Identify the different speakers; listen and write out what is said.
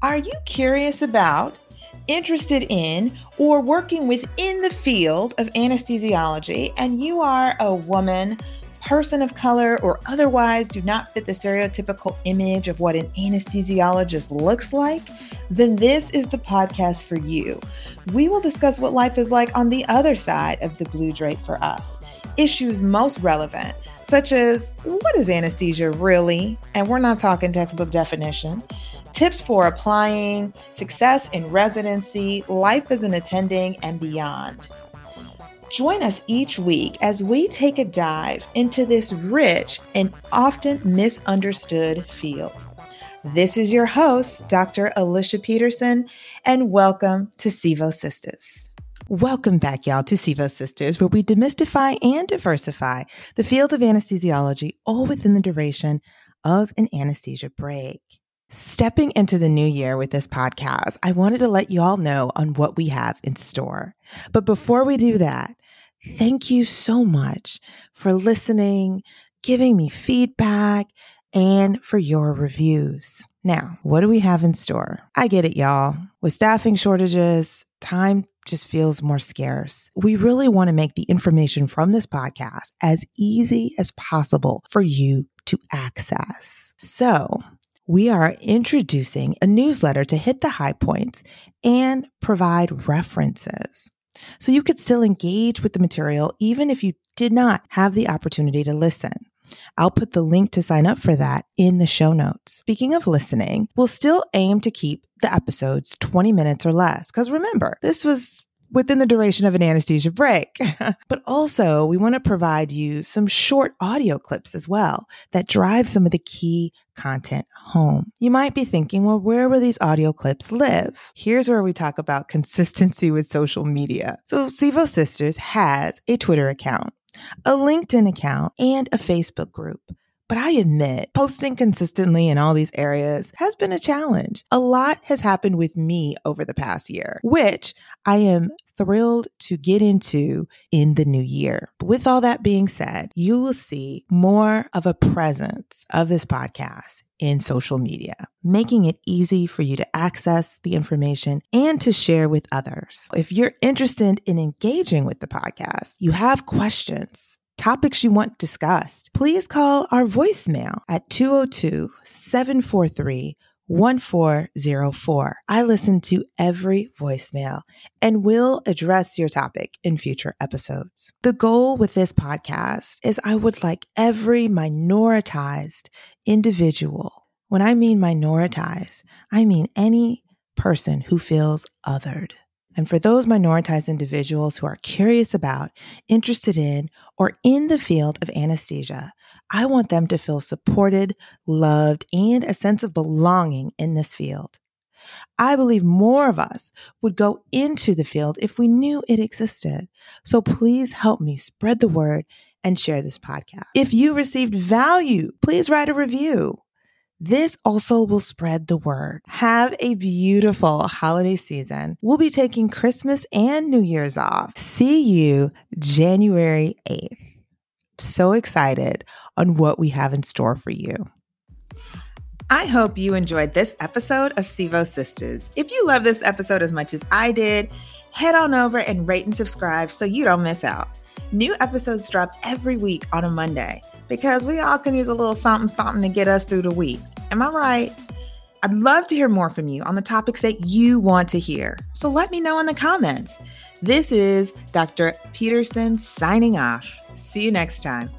Speaker 1: Are you curious about, interested in, or working within the field of anesthesiology and you are a woman? person of color or otherwise do not fit the stereotypical image of what an anesthesiologist looks like, then this is the podcast for you. We will discuss what life is like on the other side of the blue drape for us, issues most relevant, such as what is anesthesia really? And we're not talking textbook definition. Tips for applying, success in residency, life as an attending, and beyond. Join us each week as we take a dive into this rich and often misunderstood field. This is your host, Dr. Alicia Peterson, and welcome to Sevo Sistas. Welcome back, y'all, to Sevo Sistas, where we demystify and diversify the field of anesthesiology, all within the duration of an anesthesia break. Stepping into the new year with this podcast, I wanted to let you all know on what we have in store. But before we do that, thank you so much for listening, giving me feedback, and for your reviews. Now, what do we have in store? I get it, y'all. With staffing shortages, time just feels more scarce. We really want to make the information from this podcast as easy as possible for you to access. So, we are introducing a newsletter to hit the high points and provide references. So you could still engage with the material even if you did not have the opportunity to listen. I'll put the link to sign up for that in the show notes. Speaking of listening, we'll still aim to keep the episodes 20 minutes or less. Because remember, this was within the duration of an anesthesia break. but also, we want to provide you some short audio clips as well that drive some of the key content home. You might be thinking, well, where will these audio clips live? Here's where we talk about consistency with social media. So, Sevo Sistas has a Twitter account, a LinkedIn account, and a Facebook group. But I admit, posting consistently in all these areas has been a challenge. A lot has happened with me over the past year, which I am thrilled to get into in the new year. With all that being said, you will see more of a presence of this podcast in social media, making it easy for you to access the information and to share with others. If you're interested in engaging with the podcast, you have questions, topics you want discussed, please call our voicemail at 202 743 1404. I listen to every voicemail and will address your topic in future episodes. The goal with this podcast is I would like every minoritized individual. When I mean minoritized, I mean any person who feels othered and for those minoritized individuals who are curious about, interested in, or in the field of anesthesia, I want them to feel supported, loved, and a sense of belonging in this field. I believe more of us would go into the field if we knew it existed. So please help me spread the word and share this podcast. If you received value, please write a review. This also will spread the word. Have a beautiful holiday season. We'll be taking Christmas and New Year's off. See you January 8th. So excited on what we have in store for you. I hope you enjoyed this episode of Sevo Sistas. If you love this episode as much as I did, head on over and rate and subscribe so you don't miss out. New episodes drop every week on a Monday because we all can use a little something, something to get us through the week. Am I right? I'd love to hear more from you on the topics that you want to hear. So let me know in the comments. This is Dr. Peterson signing off. See you next time.